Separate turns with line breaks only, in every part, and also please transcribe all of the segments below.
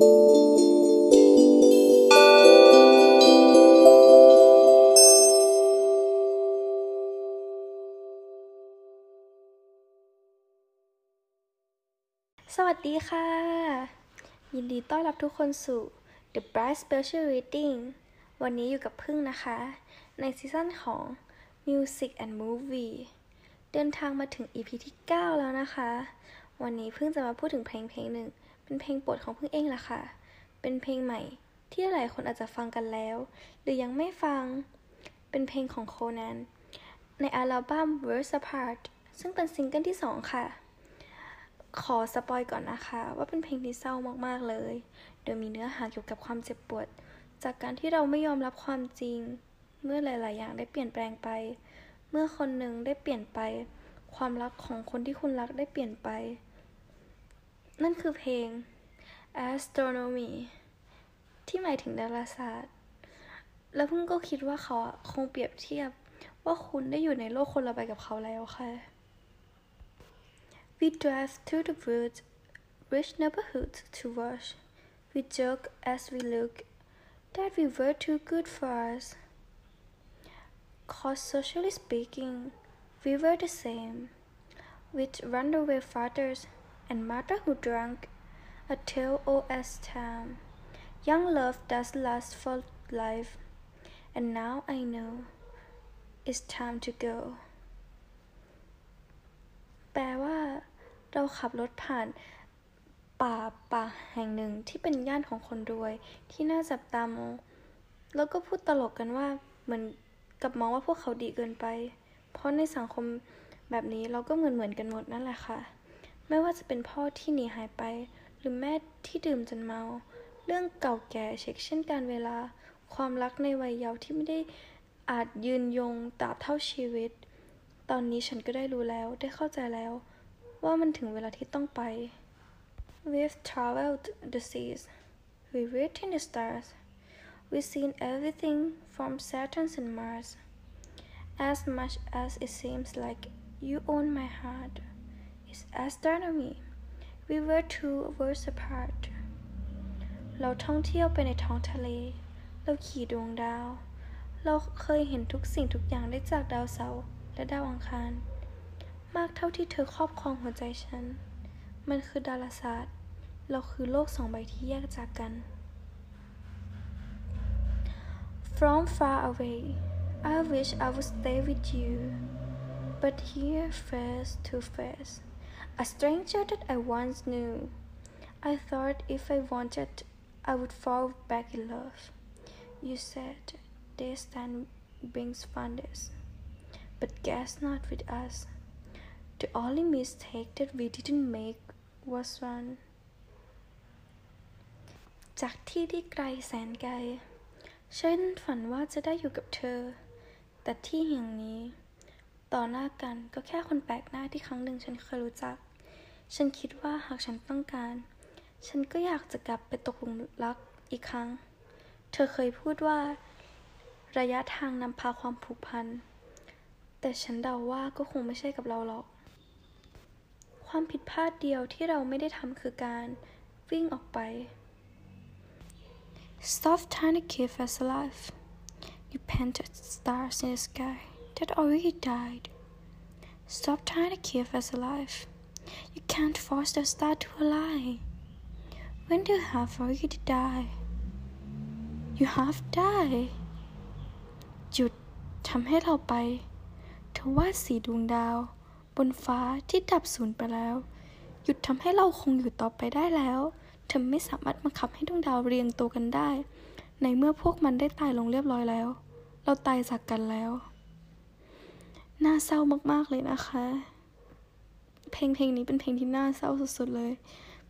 สวัสดีค่ะ ยินดีต้อนรับทุกคนสู่ The Bright Special Reading วันนี้อยู่กับพึ่งนะคะ ในซีซั่นของ Music and Movie เดินทางมาถึง EP ที่ 9 แล้วนะคะ วันนี้ผึ้งจะมาพูดถึงเพลงเพลงหนึ่ง เป็นเพลงโปรดของผึ้งเองล่ะค่ะ เป็นเพลงใหม่ที่หลายคนอาจจะฟังกันแล้ว หรือยังไม่ฟัง เป็นเพลงของโคนันในอัลบั้ม Worlds Apart ซึ่งเป็นซิงเกิลที่ 2 ค่ะ ขอ spoil ก่อนนะคะ ว่าเป็นเพลงที่เศร้ามากๆเลย โดยมีเนื้อหาเกี่ยวกับความเจ็บปวด จากการที่เราไม่ยอมรับความจริง เมื่อหลาย ๆ อย่างได้เปลี่ยนแปลงไป เมื่อคนหนึ่งได้เปลี่ยนไป ความรักของคนที่คุณรักได้เปลี่ยนไป นั่นคือเพลง astronomy ที่หมายถึงดาราศาสตร์ แล้วเพิ่งก็คิดว่าเขาคงเปรียบเทียบว่าคุณได้อยู่ในโลกคนละใบกับเขาแล้วค่ะ We drive through the woods, rich neighborhoods to watch. We joke as we look that we were too good for us. Cause socially speaking, we were the same, with runaway fathers and mother who drank a tale all as time. Young love does last for life, and now I know it's time to go. แปลว่า เราขับรถผ่านป่าป่าแห่งหนึ่งที่เป็นย่านของคนรวย ที่น่าจับตามองแล้วก็พูดตลกกันว่าเหมือนกับมองว่าพวกเขาดีเกินไป เพราะในสังคมแบบนี้เราก็เหมือนเหมือนกันหมดนั่นแหละค่ะ ไม่ว่าจะเป็นพ่อที่หนีหายไป หรือแม่ที่ดื่มจนเมา เรื่องเก่าแก่เช็คเช่นการเวลา ความรักในวัยเยาว์ที่ไม่ได้อาจยืนยงตราบเท่าชีวิต ตอนนี้ฉันก็ได้รู้แล้วได้เข้าใจแล้ว ว่ามันถึงเวลาที่ต้องไป We've traveled the seas We've written the stars We've seen everything from Saturn and Mars As much as it seems like you own my heart is astronomy We were two worlds apart เราท่องเที่ยวไปในท้องทะเล เราขี่ดวงดาว เราเคยเห็นทุกสิ่งทุกอย่างได้จากดาวเสาร์และดาวอังคาร มากเท่าที่เธอครอบครองหัวใจฉัน มันคือดาราศาสตร์ เราคือโลกสองใบที่แยกจากกัน From far away I wish I would stay with you but here face to face a stranger that I once knew I thought if I wanted I would fall back in love you said distance brings fondness but guess not with us. The only mistake that we didn't make was one จากที่ที่ไกลแสนไกล ฉันฝันว่าจะได้อยู่กับเธอ แต่ที่แห่งนี้ ต่อหน้ากันก็แค่คนแปลกหน้าที่ครั้งหนึ่งฉันเคยรู้จัก ฉันคิดว่าหากฉันต้องการ ฉันก็อยากจะกลับไปตกหลุมรักอีกครั้ง เธอเคยพูดว่า ระยะทางนำพาความผูกพัน แต่ฉันเดาว่าก็คงไม่ใช่กับเราหรอก ความผิดพลาดเดียวที่เราไม่ได้ทำคือการวิ่งออกไป Stop trying to keep us alive You painted stars in the sky that already died Stop trying to keep us alive You can't force the star to align When you have already died You have died หยุดทำให้เราไปเธอวาสีดวงดาว บนฟ้าที่ดับสูญไปแล้ว หยุดทำให้เราคงอยู่ต่อไปได้แล้วเธอไม่สามารถบังคับให้ดวงดาวเรียงตัวกันได้ ในเมื่อพวกมันได้ตายลงเรียบร้อยแล้ว เราตายจากกันแล้ว น่าเศร้ามากๆเลยนะคะ เพลงเพลงนี้เป็นเพลงที่น่าเศร้าสุดๆเลย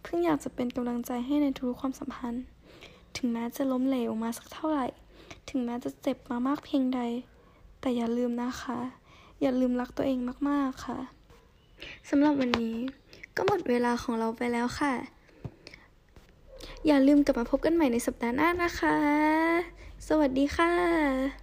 เพิ่งอยากจะเป็นกำลังใจให้ในทุกความสัมพันธ์ ถึงแม้จะล้มเหลวมาสักเท่าไหร่ ถึงแม้จะเจ็บมามากเพียงใด แต่อย่าลืมนะคะ อย่าลืมรักตัวเองมากๆค่ะสำหรับวันนี้ก็หมดเวลาของเราไปแล้วค่ะ อย่าลืมกลับมาพบกันใหม่ในสัปดาห์หน้านะคะ สวัสดีค่ะ